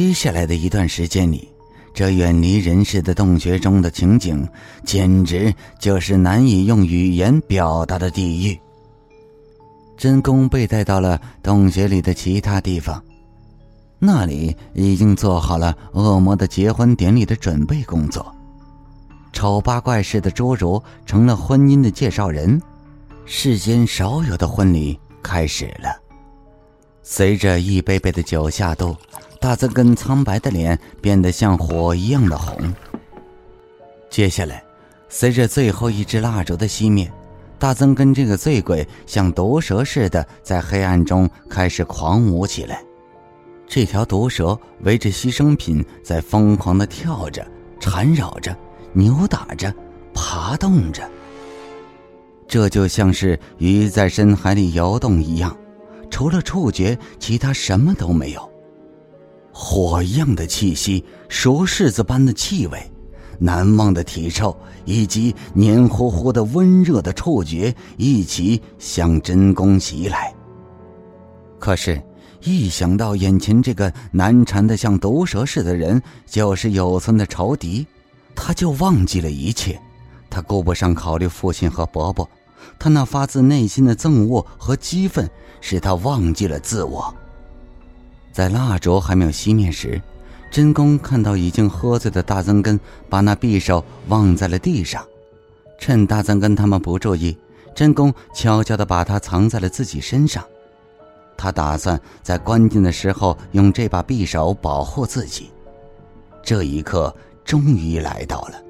接下来的一段时间里，这远离人世的洞穴中的情景，简直就是难以用语言表达的地狱。真宫被带到了洞穴里的其他地方，那里已经做好了恶魔的结婚典礼的准备工作。丑八怪似的侏儒成了婚姻的介绍人，世间少有的婚礼开始了。随着一杯杯的酒下肚，大曾根苍白的脸变得像火一样的红。接下来，随着最后一支蜡烛的熄灭，大曾根这个醉鬼像毒蛇似的在黑暗中开始狂舞起来。这条毒蛇围着牺牲品在疯狂的跳着，缠绕着。扭打着，爬动着，这就像是鱼在深海里游动一样，除了触觉，其他什么都没有。火一样的气息，熟柿子般的气味，难忘的体臭，以及黏糊糊的温热的触觉，一起向真宫袭来。可是，一想到眼前这个难缠的像毒蛇似的人，就是有村的仇敌。他就忘记了一切，他顾不上考虑父亲和伯伯，他那发自内心的憎恶和激愤使他忘记了自我。在蜡烛还没有熄灭时，真宫看到已经喝醉的大曾根把那匕首忘在了地上，趁大曾根他们不注意，真宫悄悄地把它藏在了自己身上。他打算在关键的时候用这把匕首保护自己。这一刻。终于来到了，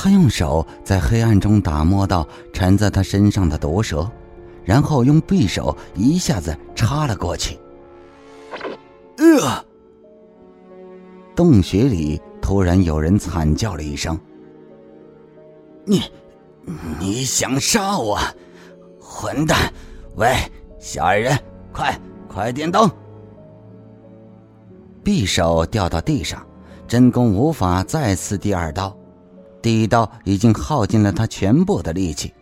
他用手在黑暗中打摸到缠在他身上的毒蛇，然后用匕首一下子插了过去。呃，洞穴里突然有人惨叫了一声：“你，你想杀我，混蛋！喂，小矮人，快快点动！”匕首掉到地上。真宫无法再刺第二刀，第一刀已经耗尽了他全部的力气。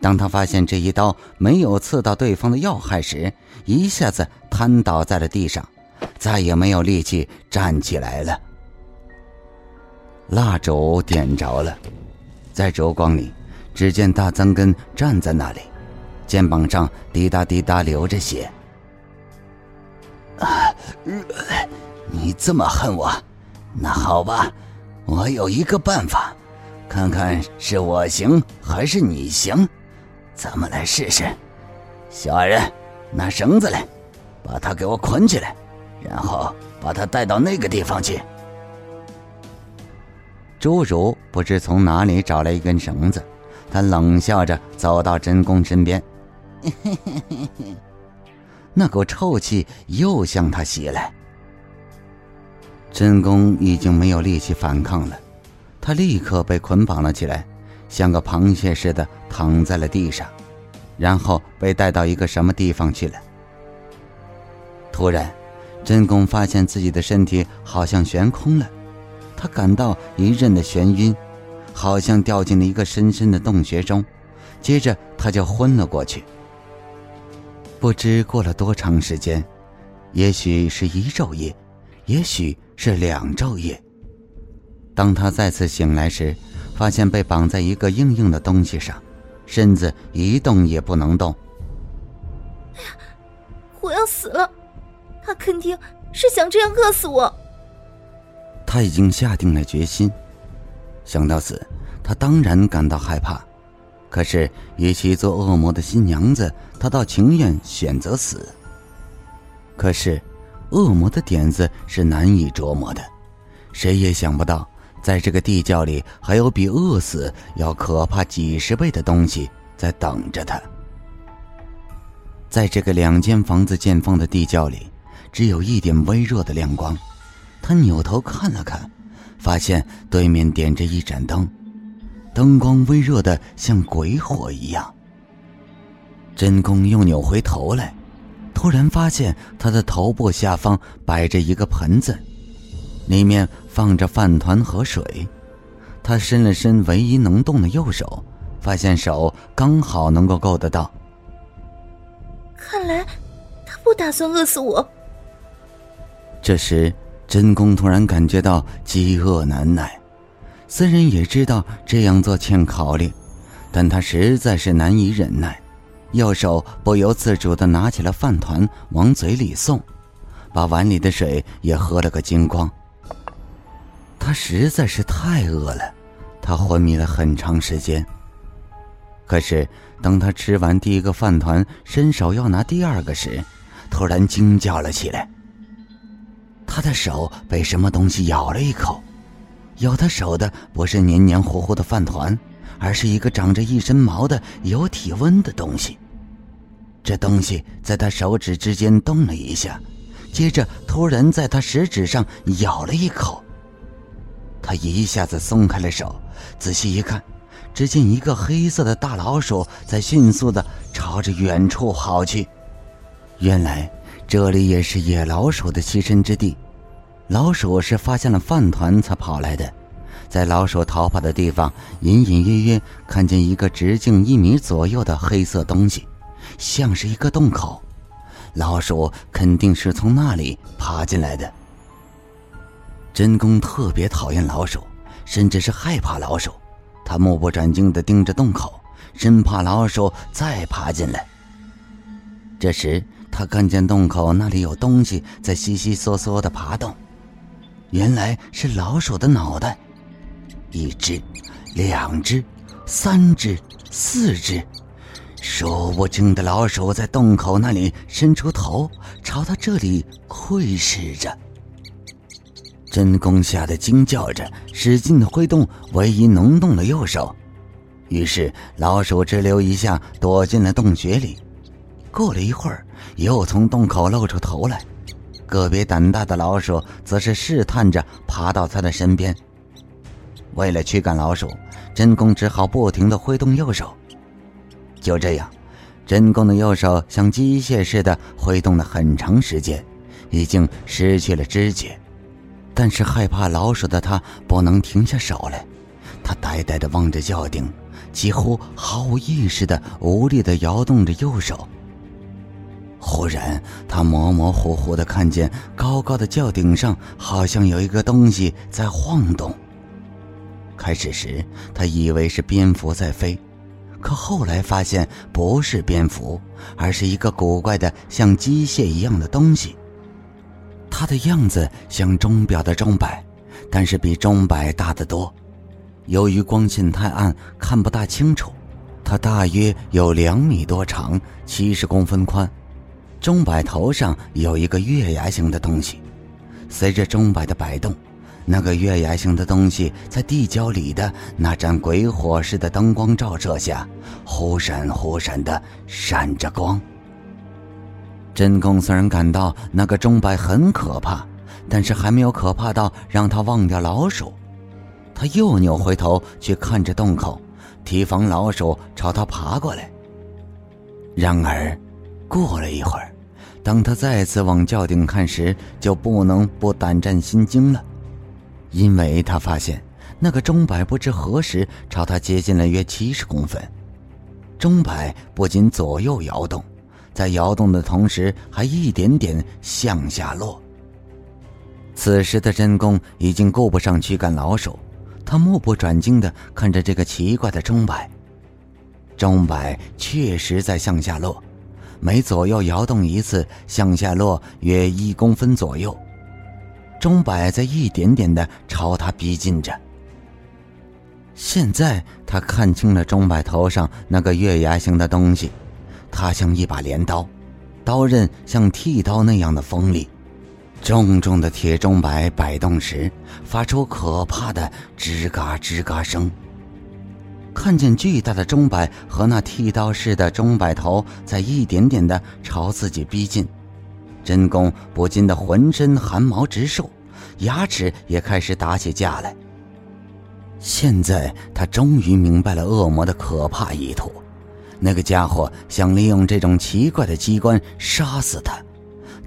当他发现这一刀没有刺到对方的要害时，一下子瘫倒在了地上，再也没有力气站起来了。蜡烛点着了，在烛光里，只见大曾根站在那里，肩膀上滴答滴答流着血。啊，你这么恨我？那好吧，我有一个办法，看看是我行还是你行，咱们来试试。小矮人，拿绳子来，把他给我捆起来，然后把他带到那个地方去。侏儒不知从哪里找来一根绳子，他冷笑着走到真宫身边，那股臭气又向他袭来。真宫已经没有力气反抗了，他立刻被捆绑了起来，像个螃蟹似的躺在了地上，然后被带到一个什么地方去了。突然，真宫发现自己的身体好像悬空了，他感到一阵的眩晕，好像掉进了一个深深的洞穴中，接着他就昏了过去。不知过了多长时间，也许是一昼夜，也许……是两昼夜。当他再次醒来时，发现被绑在一个硬硬的东西上，身子一动也不能动。哎呀，我要死了！他肯定是想这样饿死我。他已经下定了决心，想到死，他当然感到害怕。可是，与其做恶魔的新娘子，他倒情愿选择死。可是。恶魔的点子是难以琢磨的，谁也想不到，在这个地窖里还有比饿死要可怕几十倍的东西在等着他。在这个两间房子见方的地窖里，只有一点微弱的亮光。他扭头看了看，发现对面点着一盏灯，灯光微弱的像鬼火一样。真宫又扭回头来。突然发现他的头部下方摆着一个盆子，里面放着饭团和水。他伸了伸唯一能动的右手，发现手刚好能够够得到。看来他不打算饿死我。这时，真公突然感觉到饥饿难耐，虽然也知道这样做欠考虑，但他实在是难以忍耐，右手不由自主的拿起了饭团往嘴里送，把碗里的水也喝了个精光。他实在是太饿了，他昏迷了很长时间。可是，当他吃完第一个饭团，伸手要拿第二个时，突然惊叫了起来。他的手被什么东西咬了一口，咬他手的不是黏黏糊糊的饭团，而是一个长着一身毛的有体温的东西。这东西在他手指之间动了一下，接着突然在他食指上咬了一口。他一下子松开了手，仔细一看，只见一个黑色的大老鼠在迅速的朝着远处跑去。原来。这里也是野老鼠的栖身之地，老鼠是发现了饭团才跑来的。在老鼠逃跑的地方，隐隐约约看见一个直径一米左右的黑色东西，像是一个洞口。老鼠肯定是从那里爬进来的。真公特别讨厌老鼠，甚至是害怕老鼠，他目不转睛地盯着洞口，生怕老鼠再爬进来。这时。他看见洞口那里有东西在悉悉嗦嗦的爬动，原来是老鼠的脑袋。一只，两只，三只，四只，数不清的老鼠在洞口那里伸出头，朝他这里窥视着。真宫吓得惊叫着，使劲的挥动唯一能动的右手，于是老鼠直溜一下躲进了洞穴里。过了一会儿，又从洞口露出头来，个别胆大的老鼠则是试探着爬到他的身边。为了驱赶老鼠，真宫只好不停的挥动右手。就这样，真宫的右手像机械似的挥动了很长时间，已经失去了知觉。但是害怕老鼠的他不能停下手来，他呆呆地望着轿顶，几乎毫无意识地无力地摇动着右手。忽然，他模模糊糊的看见高高的轿顶上好像有一个东西在晃动。开始时，他以为是蝙蝠在飞，可后来发现不是蝙蝠，而是一个古怪的像机械一样的东西。它的样子像钟表的钟摆，但是比钟摆大得多。由于光线太暗，看不大清楚。它大约有两米多长，七十公分宽。钟摆头上有一个月牙形的东西，随着钟摆的摆动，那个月牙形的东西在地窖里的那盏鬼火似的灯光照射下，忽闪忽闪的闪着光。真公虽然感到那个钟摆很可怕，但是还没有可怕到让他忘掉老鼠。他又扭回头去看着洞口，提防老鼠朝他爬过来。然而，过了一会儿。当他再次往轿顶看时，就不能不胆战心惊了，因为他发现那个钟摆不知何时朝他接近了约七十公分。钟摆不仅左右摇动，在摇动的同时还一点点向下落。此时的真公已经顾不上驱赶老鼠，他目不转睛的看着这个奇怪的钟摆。钟摆确实在向下落。每左右摇动一次，向下落约一公分左右。钟摆在一点点的朝他逼近着。现在他看清了钟摆头上那个月牙形的东西，它像一把镰刀，刀刃像剃刀那样的锋利。重重的铁钟摆摆动时，发出可怕的吱嘎吱嘎声。看见巨大的钟摆和那剃刀似的钟摆头在一点点的朝自己逼近，真公不禁的浑身汗毛直竖，牙齿也开始打起架来。现在他终于明白了恶魔的可怕意图，那个家伙想利用这种奇怪的机关杀死他，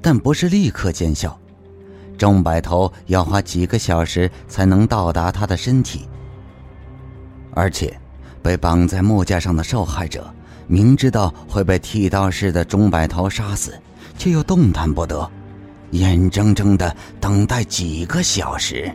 但不是立刻见效，钟摆头要花几个小时才能到达他的身体，而且。被绑在木架上的受害者，明知道会被剃刀似的钟摆头杀死，却又动弹不得，眼睁睁的等待几个小时。